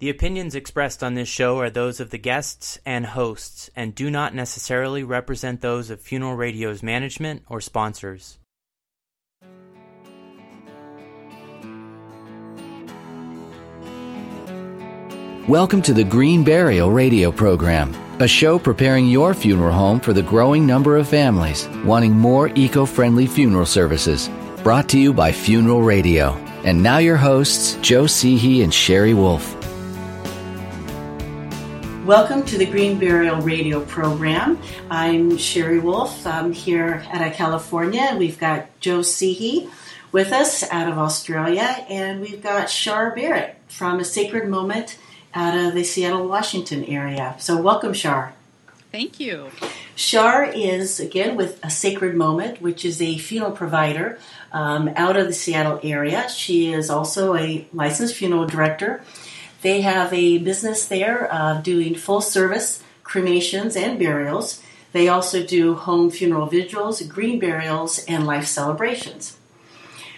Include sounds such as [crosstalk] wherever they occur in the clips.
The opinions expressed on this show are those of the guests and hosts and do not necessarily represent those of Funeral Radio's management or sponsors. Welcome to the Green Burial Radio Program, a show preparing your funeral home for the growing number of families wanting more eco friendly funeral services. Brought to you by Funeral Radio. And now your hosts, Joe Sehee and Sherry Wolf. Welcome to the Green Burial Radio program. I'm Sherry Wolf. I'm here at California. We've got Joe Sehee with us out of Australia, and we've got Char Barrett from A Sacred Moment out of the Seattle, Washington area. So, welcome, Char. Thank you. Char is again with A Sacred Moment, which is a funeral provider um, out of the Seattle area. She is also a licensed funeral director they have a business there uh, doing full service cremations and burials. They also do home funeral vigils, green burials, and life celebrations.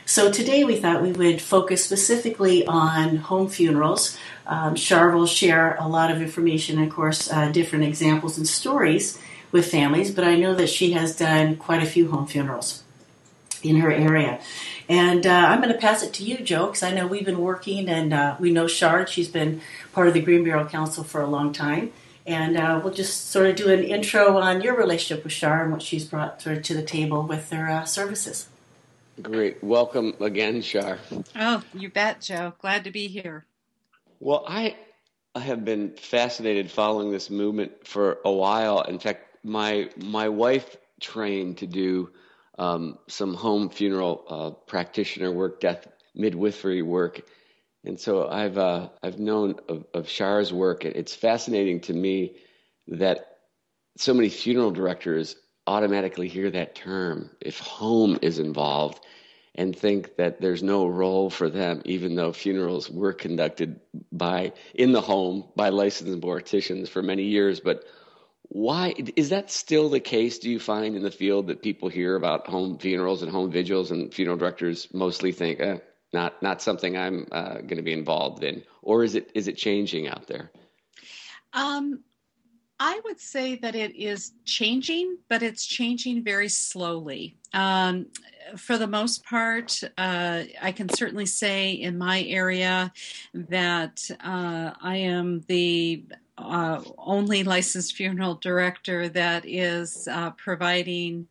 So today we thought we would focus specifically on home funerals. Um, Char will share a lot of information, of course, uh, different examples and stories with families, but I know that she has done quite a few home funerals in her area. And uh, I'm going to pass it to you, Joe, because I know we've been working and uh, we know Shard. She's been part of the Green Burial Council for a long time. And uh, we'll just sort of do an intro on your relationship with Char and what she's brought sort of to the table with their uh, services. Great. Welcome again, Char. Oh, you bet, Joe. Glad to be here. Well, I, I have been fascinated following this movement for a while. In fact, my my wife trained to do um, some home funeral uh, practitioner work, death midwifery work, and so I've uh, I've known of, of work. It's fascinating to me that so many funeral directors automatically hear that term if home is involved and think that there's no role for them, even though funerals were conducted by in the home by licensed morticians for many years, but why is that still the case? Do you find in the field that people hear about home funerals and home vigils, and funeral directors mostly think, eh, not not something I'm uh, going to be involved in, or is it is it changing out there? Um, I would say that it is changing, but it's changing very slowly. Um, for the most part, uh, I can certainly say in my area that uh, I am the uh, only licensed funeral director that is uh, providing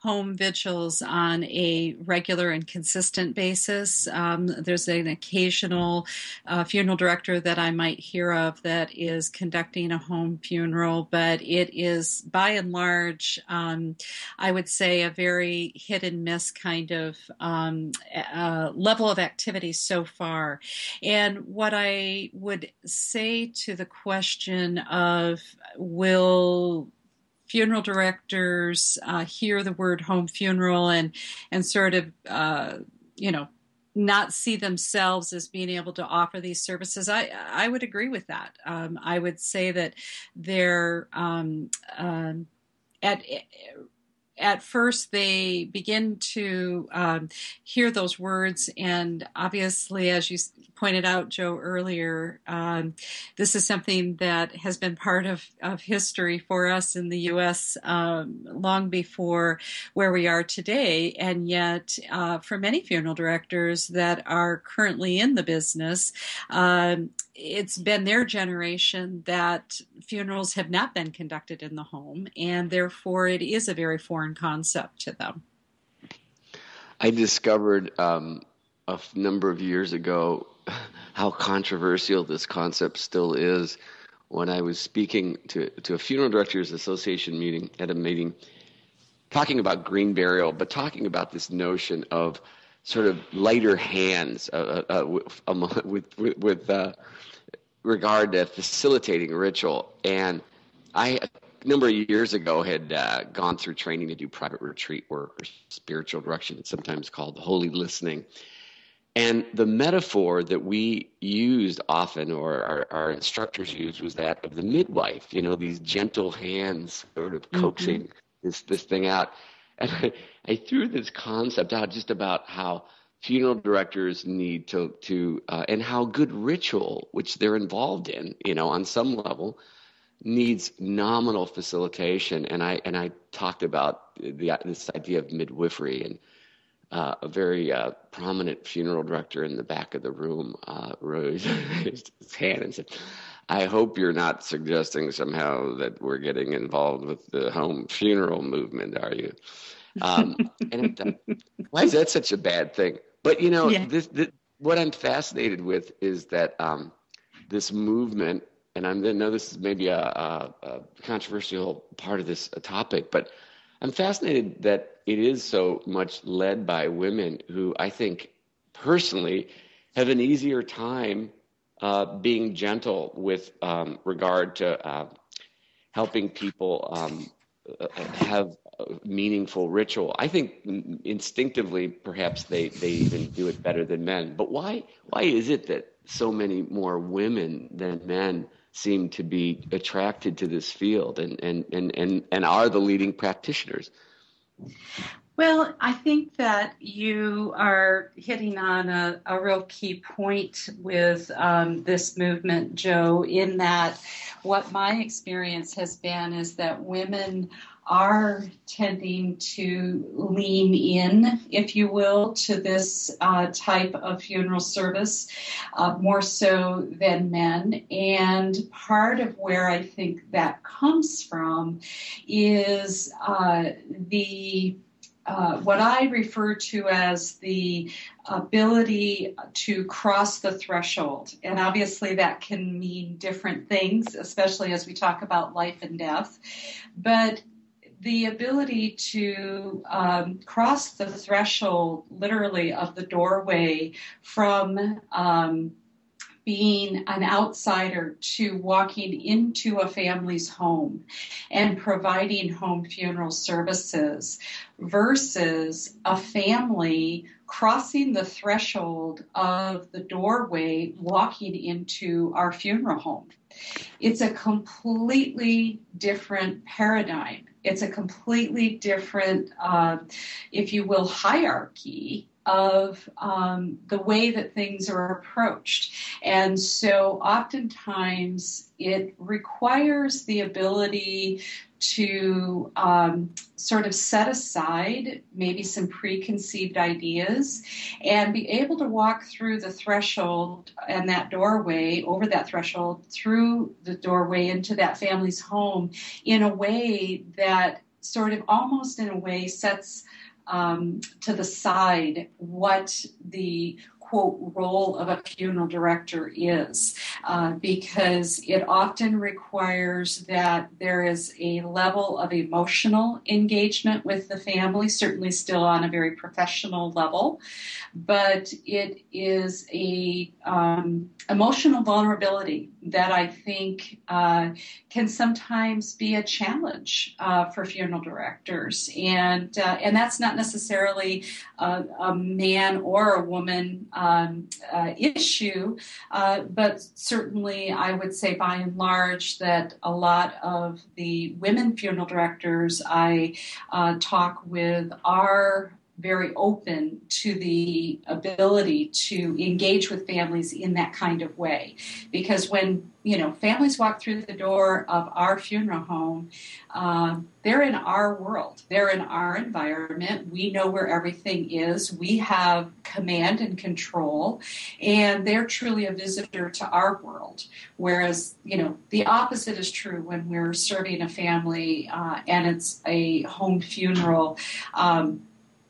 home vigils on a regular and consistent basis. Um, there's an occasional uh, funeral director that I might hear of that is conducting a home funeral, but it is by and large, um, I would say, a very hit and miss kind of um, uh, level of activity so far. And what I would say to the question of will funeral directors uh, hear the word home funeral and and sort of uh, you know not see themselves as being able to offer these services. I I would agree with that. Um, I would say that they're um, um, at at first they begin to um, hear those words and obviously as you pointed out joe earlier um, this is something that has been part of, of history for us in the us um, long before where we are today. And yet uh, for many funeral directors that are currently in the business um, it's been their generation that funerals have not been conducted in the home, and therefore it is a very foreign concept to them. I discovered um, a number of years ago [laughs] how controversial this concept still is when I was speaking to, to a funeral directors association meeting at a meeting talking about green burial, but talking about this notion of sort of lighter hands uh, uh, [laughs] with, um, with, with uh, regard to facilitating ritual. And I, number of years ago, had uh, gone through training to do private retreat work or spiritual direction. It's sometimes called holy listening. And the metaphor that we used often, or our, our, instructors used, was that of the midwife. You know, these gentle hands sort of coaxing mm-hmm. this this thing out. And I, I threw this concept out just about how funeral directors need to to uh, and how good ritual which they're involved in you know on some level needs nominal facilitation and i and i talked about the this idea of midwifery and uh, a very uh, prominent funeral director in the back of the room uh, raised his hand and said I hope you're not suggesting somehow that we're getting involved with the home funeral movement, are you? Um, and why is that such a bad thing? But you know, yeah. this, this, what I'm fascinated with is that um, this movement, and I'm, know this is maybe a, a, a controversial part of this topic, but I'm fascinated that it is so much led by women who I think personally have an easier time uh, being gentle with um, regard to uh, helping people um, have meaningful ritual. I think instinctively, perhaps they, they even do it better than men. But why why is it that so many more women than men seem to be attracted to this field and and and and, and are the leading practitioners? Well, I think that you are hitting on a, a real key point with um, this movement, Joe, in that what my experience has been is that women are tending to lean in, if you will, to this uh, type of funeral service uh, more so than men. And part of where I think that comes from is uh, the uh, what I refer to as the ability to cross the threshold. And obviously, that can mean different things, especially as we talk about life and death. But the ability to um, cross the threshold, literally, of the doorway from um, being an outsider to walking into a family's home and providing home funeral services versus a family crossing the threshold of the doorway walking into our funeral home. It's a completely different paradigm it's a completely different, uh, if you will, hierarchy of um, the way that things are approached. And so oftentimes it requires the ability to um, sort of set aside maybe some preconceived ideas and be able to walk through the threshold and that doorway, over that threshold, through the doorway into that family's home in a way that sort of almost in a way sets um, to the side what the quote role of a funeral director is uh, because it often requires that there is a level of emotional engagement with the family, certainly still on a very professional level, but it is a um, emotional vulnerability that I think uh, can sometimes be a challenge uh, for funeral directors, and uh, and that's not necessarily a, a man or a woman um, uh, issue, uh, but certainly I would say by and large that a lot of the women funeral directors I uh, talk with are very open to the ability to engage with families in that kind of way. Because when you know families walk through the door of our funeral home, uh, they're in our world, they're in our environment. We know where everything is. We have command and control, and they're truly a visitor to our world. Whereas you know the opposite is true when we're serving a family uh, and it's a home funeral. Um,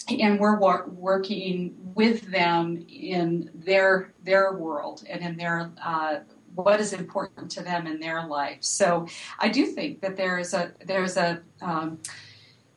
and we're working with them in their their world and in their uh, what is important to them in their life. So I do think that there is a there's a um,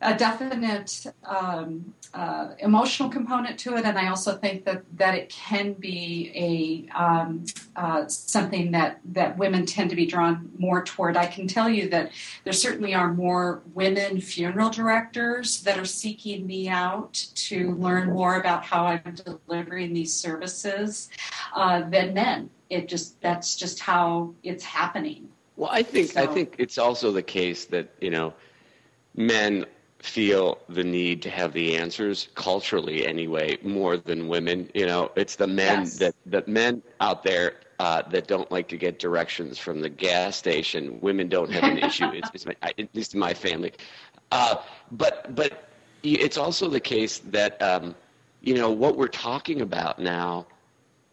a definite um, uh, emotional component to it, and I also think that that it can be a um, uh, something that that women tend to be drawn more toward. I can tell you that there certainly are more women funeral directors that are seeking me out to learn more about how I'm delivering these services uh, than men. It just that's just how it's happening. Well, I think so, I think it's also the case that you know men feel the need to have the answers culturally anyway more than women you know? It's the men yes. that that men out there uh, that don't like to get directions from the gas station. Women don't have an issue. It's, it's my, at least in my family. Uh, but but it's also the case that um, you know what we're talking about now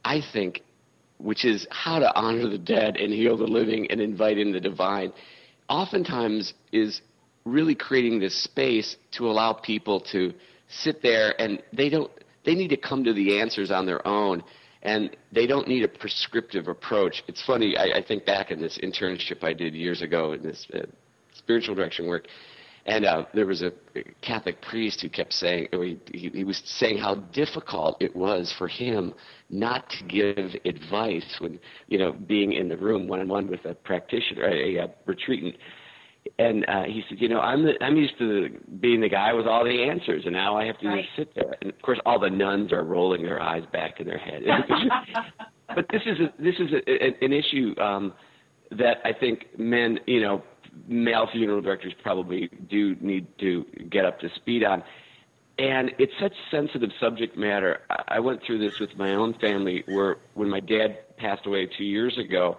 i think which is how to honor the dead and heal the living and invite in the divine oftentimes is really creating this space to allow people to sit there and they don't they need to come to the answers on their own and they don't need a prescriptive approach. It's funny i, I think back in this internship i did years ago in this uh, spiritual direction work and uh, there was a Catholic priest who kept saying, he, he, he was saying how difficult it was for him not to give advice when, you know, being in the room one on one with a practitioner, a, a retreatant and uh, he said, you know, I'm the, I'm used to the, being the guy with all the answers, and now I have to right. just sit there. And of course, all the nuns are rolling their eyes back in their head. [laughs] but this is a, this is a, a, an issue um, that I think men, you know, male funeral directors probably do need to get up to speed on. And it's such sensitive subject matter. I went through this with my own family, where when my dad passed away two years ago,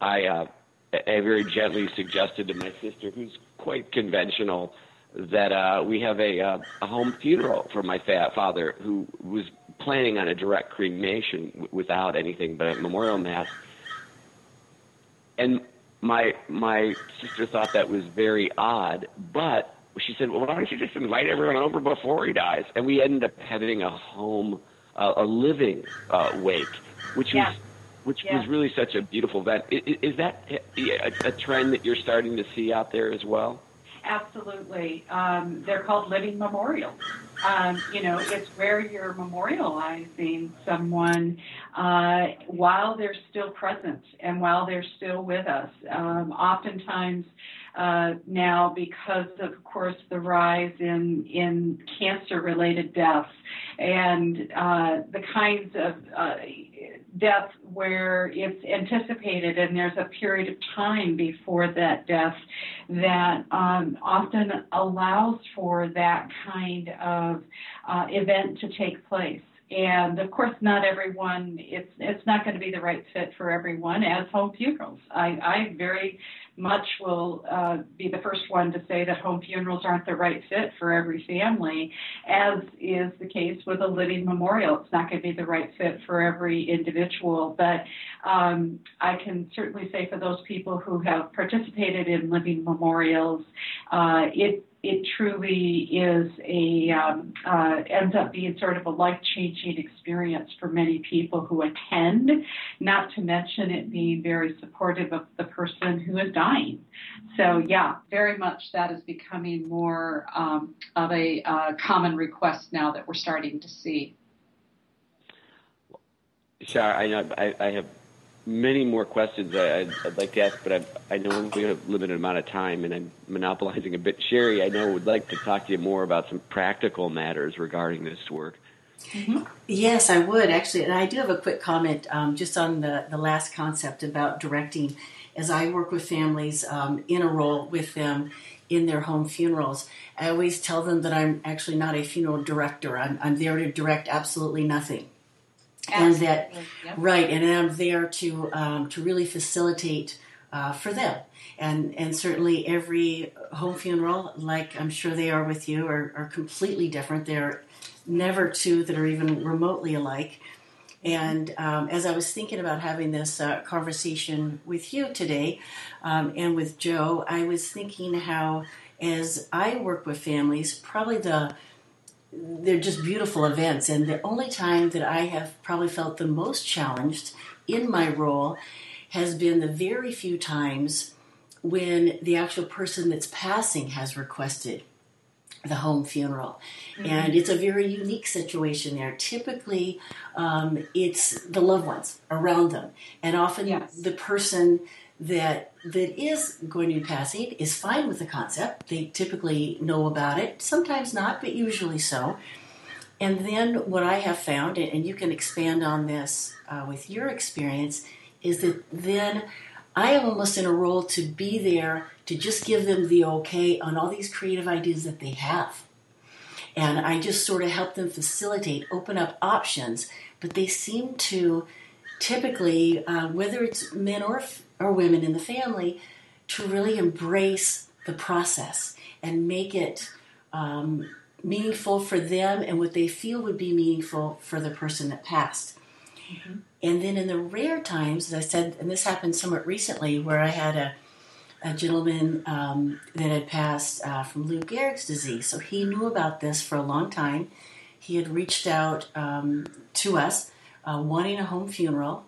I. Uh, I very gently suggested to my sister, who's quite conventional, that uh, we have a, uh, a home funeral for my fat father, who was planning on a direct cremation w- without anything but a memorial mass. And my my sister thought that was very odd, but she said, "Well, why don't you just invite everyone over before he dies?" And we ended up having a home, uh, a living uh, wake, which yeah. was which yeah. was really such a beautiful event. Is, that a, trend that you're starting to see out there as well? Absolutely. Um, they're called living memorials. Um, you know, it's where you're memorializing someone uh, while they're still present and while they're still with us. Um, oftentimes, uh, now because of, of course the rise in in cancer related deaths and uh, the kinds of uh, death where it's anticipated and there's a period of time before that death that um, often allows for that kind of uh, event to take place. And of course not everyone it's it's not going to be the right fit for everyone as home funerals. I i very much will uh, be the first one to say that home funerals aren't the right fit for every family, as is the case with a living memorial. It's not going to be the right fit for every individual, but um, I can certainly say for those people who have participated in living memorials, uh, it it truly is a um, uh, ends up being sort of a life changing experience for many people who attend. Not to mention it being very supportive of the person who is dying. So yeah, very much that is becoming more um, of a uh, common request now that we're starting to see. Char, I know I, I have many more questions I'd, I'd like to ask, but I've, i know we have a limited amount of time, and I'm monopolizing a bit. Sherry, I know would like to talk to you more about some practical matters regarding this work. Mm-hmm. Yes, I would actually, and I do have a quick comment um, just on the the last concept about directing. As I work with families um, in a role with them in their home funerals, I always tell them that I'm actually not a funeral director. I'm, I'm there to direct absolutely nothing and that yep. right, and I'm there to um, to really facilitate uh, for them. And and certainly every home funeral, like I'm sure they are with you, are, are completely different. They're never two that are even remotely alike. And um, as I was thinking about having this uh, conversation with you today um, and with Joe, I was thinking how, as I work with families, probably the they're just beautiful events. And the only time that I have probably felt the most challenged in my role has been the very few times when the actual person that's passing has requested the home funeral. Mm-hmm. And it's a very unique situation there. Typically, um, it's the loved ones around them, and often yes. the person that that is going to be passing is fine with the concept. They typically know about it, sometimes not, but usually so. And then what I have found, and you can expand on this uh, with your experience, is that then I am almost in a role to be there to just give them the okay on all these creative ideas that they have. And I just sort of help them facilitate, open up options, but they seem to typically, uh, whether it's men or, or women in the family, to really embrace the process and make it um, meaningful for them and what they feel would be meaningful for the person that passed. Mm-hmm. And then in the rare times, as I said, and this happened somewhat recently, where I had a, a gentleman um, that had passed uh, from Lou Gehrig's disease. So he knew about this for a long time. He had reached out um, to us uh, wanting a home funeral,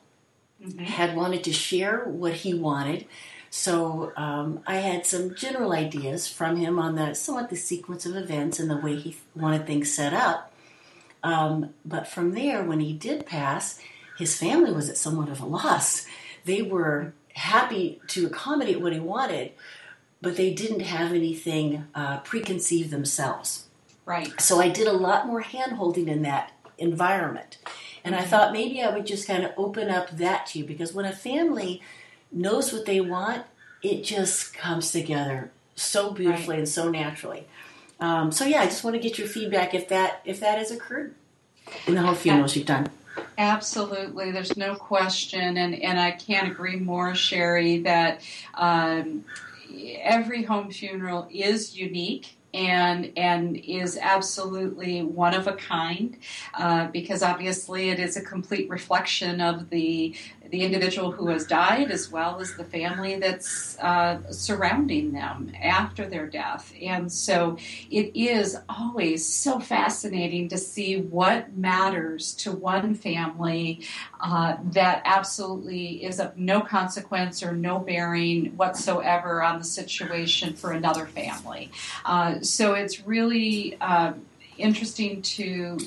mm-hmm. had wanted to share what he wanted. So um, I had some general ideas from him on the somewhat the sequence of events and the way he wanted things set up. Um, but from there, when he did pass, his family was at somewhat of a loss. They were happy to accommodate what he wanted, but they didn't have anything uh, preconceived themselves. Right. So I did a lot more hand holding in that environment. And I thought maybe I would just kind of open up that to you because when a family knows what they want, it just comes together so beautifully right. and so naturally. Um, so yeah, I just want to get your feedback if that if that has occurred in the whole funerals you've done. Absolutely, there's no question, and and I can't agree more, Sherry, that um, every home funeral is unique and and is absolutely one of a kind uh, because obviously it is a complete reflection of the the individual who has died as well as the family that's uh, surrounding them after their death. And so it is always so fascinating to see what matters to one family uh, that absolutely is of no consequence or no bearing whatsoever on the situation for another family. So it's really uh, interesting to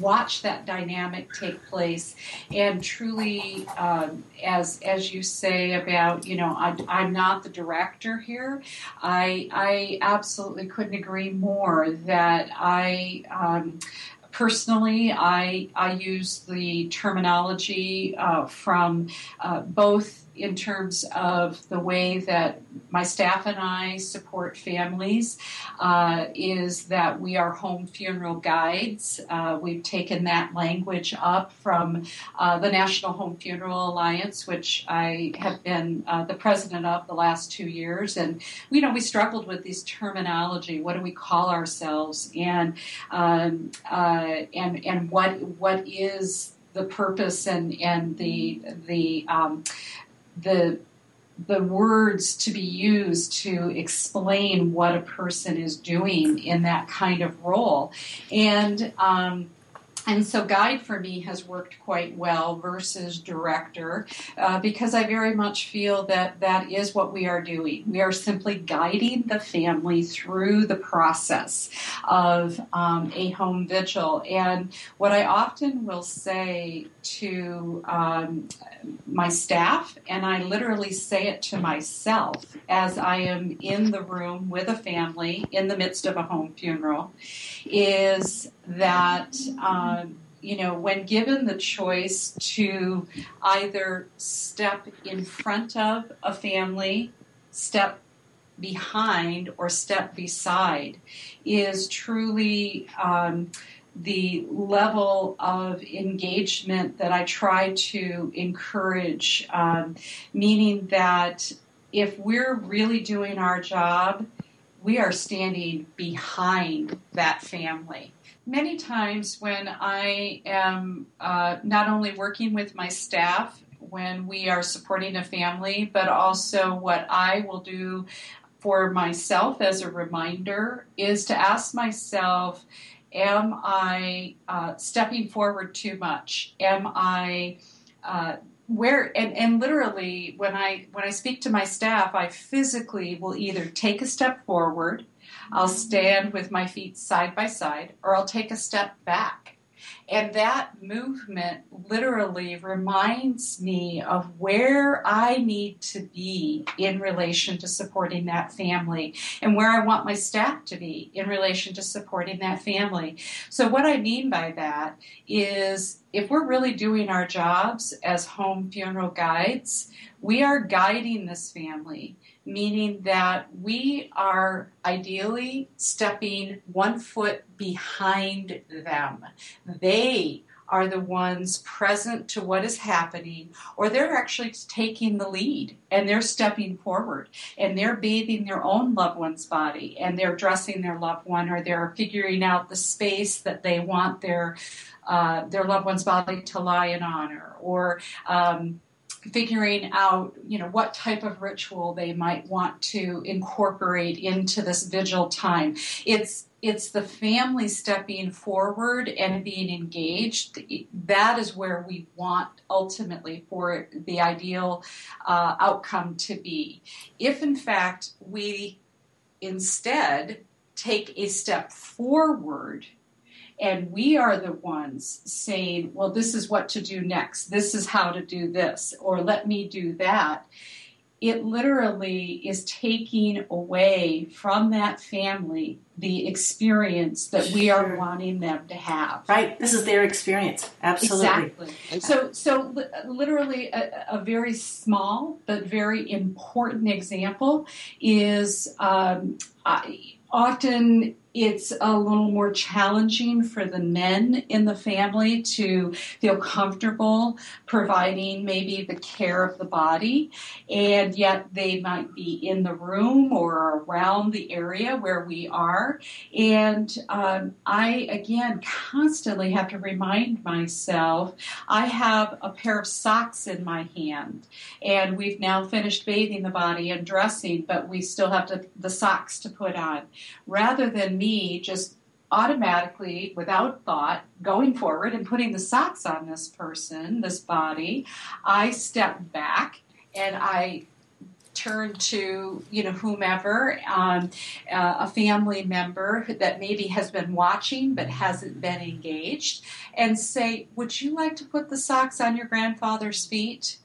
watch that dynamic take place and truly um, as as you say about you know I, I'm not the director here. I I absolutely couldn't agree more that I um, personally, I, I use the terminology uh, from uh, both in terms of the way that my staff and I support families uh, is that we are home funeral guides. Uh, we've taken that language up from uh, the National Home Funeral Alliance, which I have been uh, the president of the last two years. And, you know, we struggled with this terminology. What do we call ourselves? And, um, uh, and, and what, what is the purpose and, and the, the, um, the the words to be used to explain what a person is doing in that kind of role. And um, and so guide for me has worked quite well versus director uh, because I very much feel that that is what we are doing. We are simply guiding the family through the process of um, a home vigil. And what I often will say to um, my staff, and I literally say it to myself as I am in the room with a family in the midst of a home funeral, is that. Um, you know, when given the choice to either step in front of a family, step behind, or step beside, is truly um, the level of engagement that I try to encourage, um, meaning that if we're really doing our job, we are standing behind that family. Many times when I am uh, not only working with my staff when we are supporting a family, but also what I will do for myself as a reminder is to ask myself, am I uh, stepping forward too much? Am I uh, where and, and literally when I when I speak to my staff, I physically will either take a step forward, I'll stand with my feet side by side, or I'll take a step back and that movement literally reminds me of where I need to be in relation to supporting that family and where I want my staff to be in relation to supporting that family. So, what I mean by that is if we're really doing our jobs as home funeral guides, we are guiding this family, meaning that we are ideally stepping one foot behind them. They are the ones present to what is happening, or they're actually taking the lead and they're stepping forward and they're bathing their own loved one's body and they're dressing their loved one or they're figuring out the space that they want their uh, their loved one's body to lie in honor or um, figuring out you know what type of ritual they might want to incorporate into this vigil time it's it's the family stepping forward and being engaged. That is where we want ultimately for the ideal uh, outcome to be. If in fact we instead take a step forward and we are the ones saying, well, this is what to do next, this is how to do this, or let me do that it literally is taking away from that family the experience that we are wanting them to have. Right. This is their experience. Absolutely. Exactly. So, so literally, a, a very small but very important example is um, I, often it's a little more challenging for the men in the family to feel comfortable providing maybe the care of the body, and yet they might be in the room or around the area where we are. And um, I, again, constantly have to remind myself I have a pair of socks in my hand, and we've now finished bathing the body and dressing, but we still have to, the socks to put on. Rather than me just automatically, without thought, going forward and putting the socks on this person, this body, I step back and I turn to you know whomever um, uh, a family member that maybe has been watching but hasn't been engaged and say would you like to put the socks on your grandfather's feet?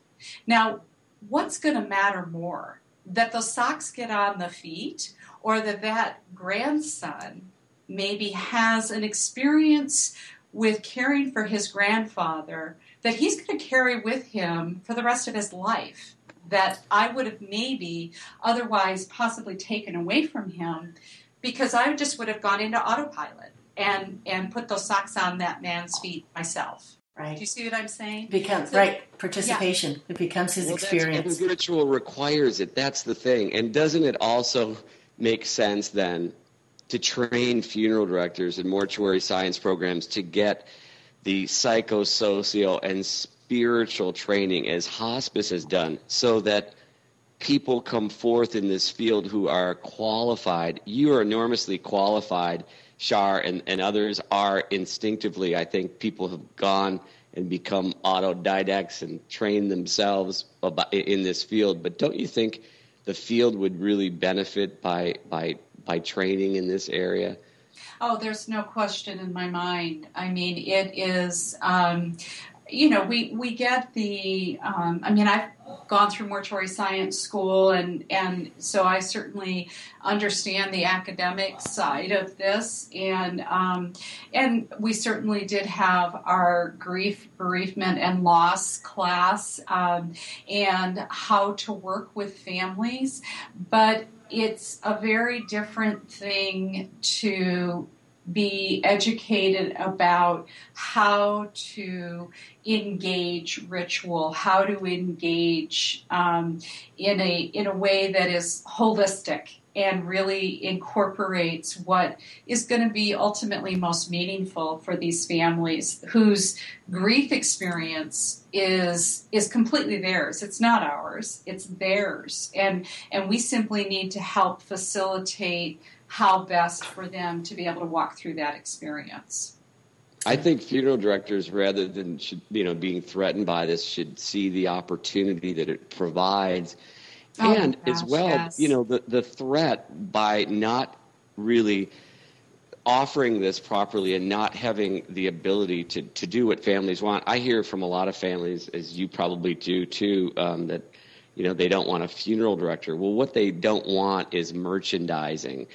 Now what's going to matter more? That the socks get on the feet or that that grandson maybe has an experience with caring for his grandfather that he's going to carry with him for the rest of his life that I would have maybe otherwise possibly taken away from him because I just would have gone into autopilot and and put those socks on that man's feet myself. Right. Do you see what I'm saying? Becomes so, right participation. Yeah. It becomes his well, experience. The ritual requires it. That's the thing. And doesn't it also make sense then to train funeral directors and mortuary science programs to get the psychosocial and spiritual training as hospice has done so that people come forth in this field who are qualified. You are enormously qualified, Char, and, and others are instinctively. I think people have gone and become autodidacts and trained themselves in this field. But don't you think the field would really benefit by, by by training in this area? Oh, there's no question in my mind. I mean, it is. Um, you know, we we get the. Um, I mean, I've gone through mortuary science school, and and so I certainly understand the academic side of this, and um, and we certainly did have our grief, bereavement, and loss class, um, and how to work with families, but it's a very different thing to be educated about how to engage ritual, how to engage um, in a in a way that is holistic and really incorporates what is going to be ultimately most meaningful for these families whose grief experience is is completely theirs. It's not ours it's theirs. And and we simply need to help facilitate how best for them to be able to walk through that experience I think funeral directors, rather than should, you know being threatened by this, should see the opportunity that it provides Oh, and gosh, as well, yes. you know, the, the threat by not really offering this properly and not having the ability to, to do what families want. I hear from a lot of families, as you probably do too, um, that you know they don't want a funeral director. Well, what they don't want is merchandising,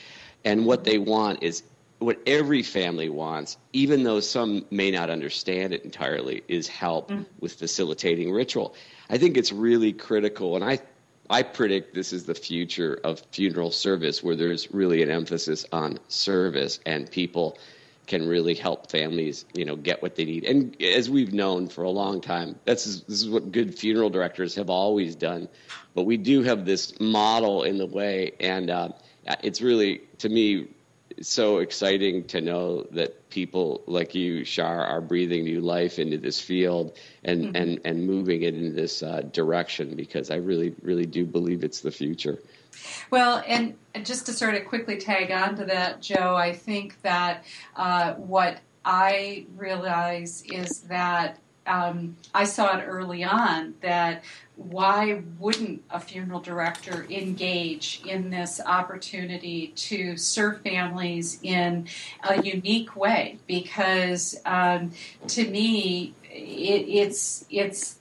and what they want is what every family wants, even though some may not understand it entirely, is help mm-hmm. with facilitating ritual. I think it's really critical, and I I predict this is the future of funeral service, where there's really an emphasis on service and people can really help families, you know, get what they need. And as we've known for a long time, that's this is what good funeral directors have always done. But we do have this model in the way, and uh, it's really to me so exciting to know that people like you, Char, are breathing new life into this field and mm-hmm. and and moving it in this uh, direction because I really really do believe it's the future. Well, and just to sort of quickly tag on to that, Joe, I think that uh, what I realize is that um, I saw it early on that why wouldn't a funeral director engage in this opportunity to serve families in a unique way? Because um, to me, it, it's it's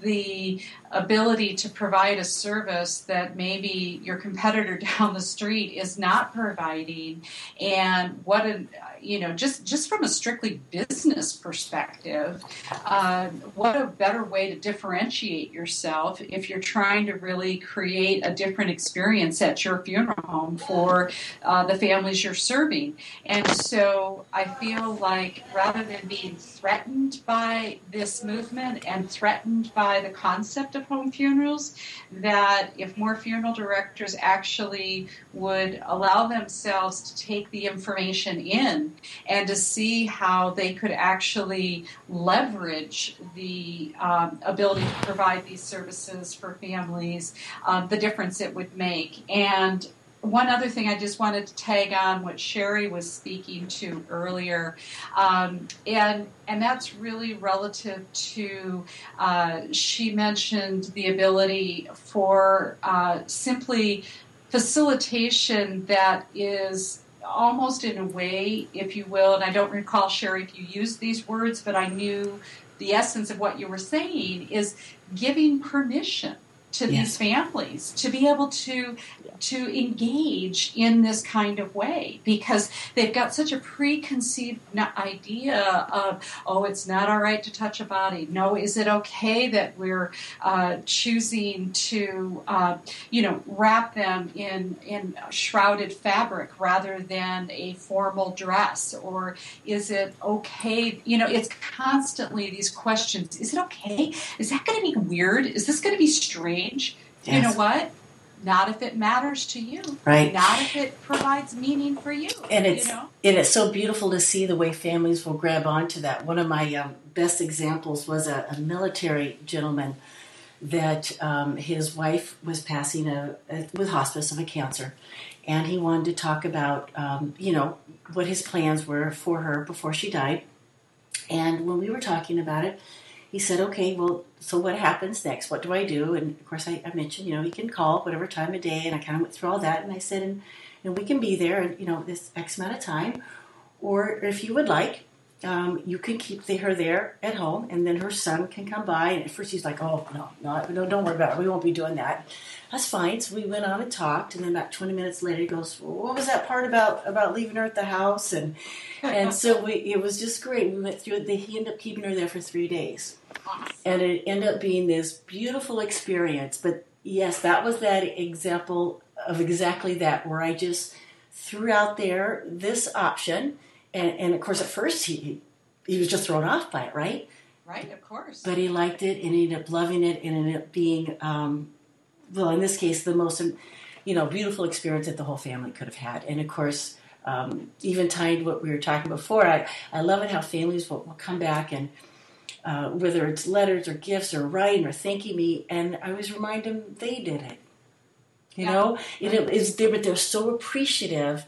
the ability to provide a service that maybe your competitor [laughs] down the street is not providing. And what a you know just just from a strictly business perspective uh, what a better way to differentiate yourself if you're trying to really create a different experience at your funeral home for uh, the families you're serving. And so i feel like rather than being threatened by this movement and threatened by the concept of home funerals that if more funeral directors actually would allow themselves to take the information in and to see how they could actually leverage the um, ability to provide these services for families, um, the difference it would make. And one other thing I just wanted to tag on what Sherry was speaking to earlier, um, and and that's really relative to uh, she mentioned the ability for uh, simply facilitation that is almost in a way, if you will, and I don't recall Sherry if you used these words, but I knew the essence of what you were saying is giving permission to these families to be able to to engage in this kind of way because they've got such a preconceived idea of oh it's not all right to touch a body. No is it okay that we're uh, choosing to uh, you know wrap them in in shrouded fabric rather than a formal dress? Or is it okay you know it's constantly these questions. Is it okay? Is that going to be weird? Is this going to be strange yes. you know what not if it matters to you. Right. Not if it provides meaning for you. And it's you know? and it's so beautiful to see the way families will grab onto that. One of my um, best examples was a, a military gentleman that um, his wife was passing a, a, with hospice of a cancer, and he wanted to talk about um, you know what his plans were for her before she died. And when we were talking about it, he said, okay, well, so what happens next? What do I do? And of course, I, I mentioned, you know, he can call whatever time of day, and I kind of went through all that, and I said, and, and we can be there, and you know, this X amount of time, or if you would like, um, you can keep the, her there at home, and then her son can come by. And at first, he's like, "Oh no, no, no, don't worry about it. We won't be doing that." That's fine. So we went on and talked, and then about twenty minutes later, he goes, well, "What was that part about about leaving her at the house?" And and so we, it was just great. We went through it. He ended up keeping her there for three days, awesome. and it ended up being this beautiful experience. But yes, that was that example of exactly that, where I just threw out there this option and, and of course, at first he he was just thrown off by it, right? Right, of course. But he liked it and he ended up loving it and ended up being, um, well, in this case, the most, you know, beautiful experience that the whole family could have had. And of course, um, even tied to what we were talking before, I, I love it how families will, will come back and uh, whether it's letters or gifts or writing or thanking me, and I always remind them they did it. You yeah. know, it, it is they, but they're so appreciative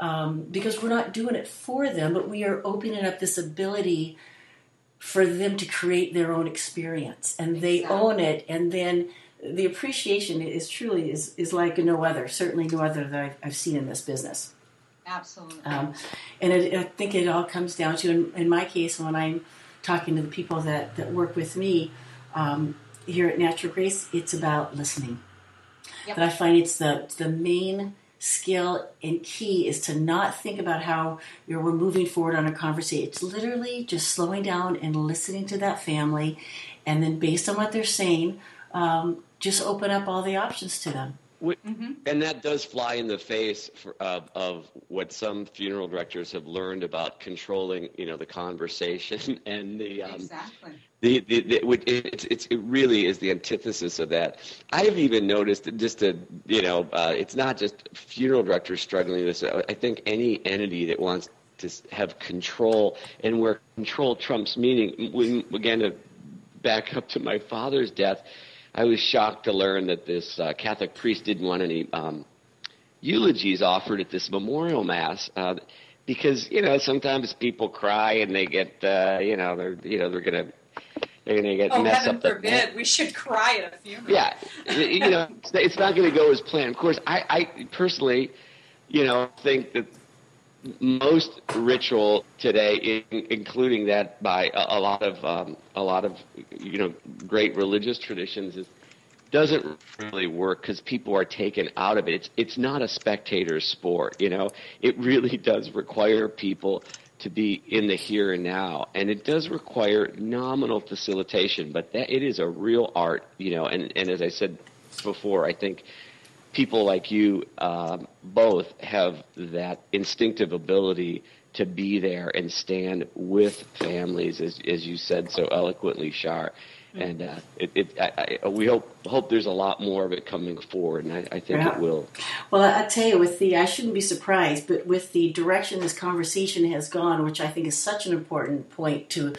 um, because we're not doing it for them, but we are opening up this ability for them to create their own experience, and they exactly. own it, and then the appreciation is truly is, is like no other, certainly no other that I've, I've seen in this business. Absolutely. Um, and it, I think it all comes down to, in, in, my case, when I'm talking to the people that, that work with me um, here at Natural Grace, it's about listening. Yep. But I find it's the the main skill and key is to not think about how you're moving forward on a conversation. It's literally just slowing down and listening to that family, and then based on what they're saying, um, just open up all the options to them. Mm-hmm. And that does fly in the face for, uh, of what some funeral directors have learned about controlling, you know, the conversation [laughs] and the um, exactly. The, the, the it, it's, it really is the antithesis of that. I've even noticed just to you know, uh, it's not just funeral directors struggling with this. I think any entity that wants to have control and where control trumps meaning. When, again, to back up to my father's death I was shocked to learn that this uh, Catholic priest didn't want any um, eulogies offered at this memorial mass. Uh, because you know sometimes people cry and they get uh, you know they're you know they're gonna they're gonna get oh, mess heaven up. forbid we should cry at a funeral. Yeah, you know it's not going to go as planned. Of course, I, I personally, you know, think that most ritual today, including that by a, lot of um, a lot of you know great religious traditions, is doesn't really work because people are taken out of it. It's it's not a spectator sport, you know. It really [laughs] does require people to be in the here and now, and it does require nominal facilitation, but that it is a real art, you know. And and as I said before, I think people like you um, both have that instinctive ability to be there and stand with families, as, as you said so eloquently, Char. And uh, it, it, I, I, we hope hope there's a lot more of it coming forward, and I, I think yeah. it will. Well, I tell you, with the I shouldn't be surprised, but with the direction this conversation has gone, which I think is such an important point to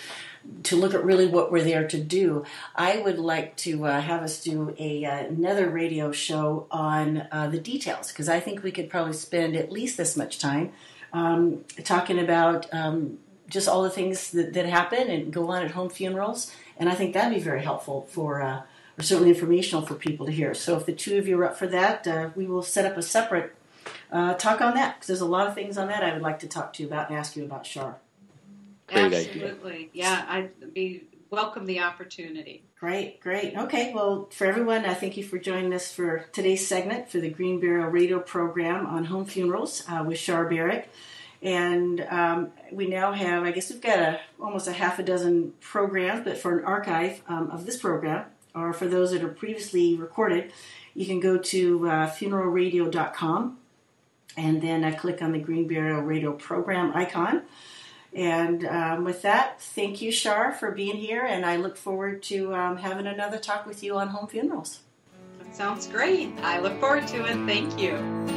to look at really what we're there to do. I would like to uh, have us do a uh, another radio show on uh, the details because I think we could probably spend at least this much time um, talking about um, just all the things that, that, happen and go on at home funerals. And I think that'd be very helpful for, uh, or certainly informational for people to hear. So if the two of you are up for that, uh, we will set up a separate uh, talk on that because there's a lot of things on that I would like to talk to you about and ask you about, Char. Great Absolutely. Idea. Yeah, I'd be welcome the opportunity. Great, great. Okay, well, for everyone, I thank you for joining us for today's segment for the Green Burial Radio program on home funerals uh, with Char Barrick. And um, we now have, I guess we've got a, almost a half a dozen programs, but for an archive um, of this program, or for those that are previously recorded, you can go to uh, funeralradio.com and then uh, click on the Green Burial Radio program icon and um, with that, thank you, Char, for being here, and I look forward to um, having another talk with you on home funerals. Sounds great. I look forward to it. Thank you.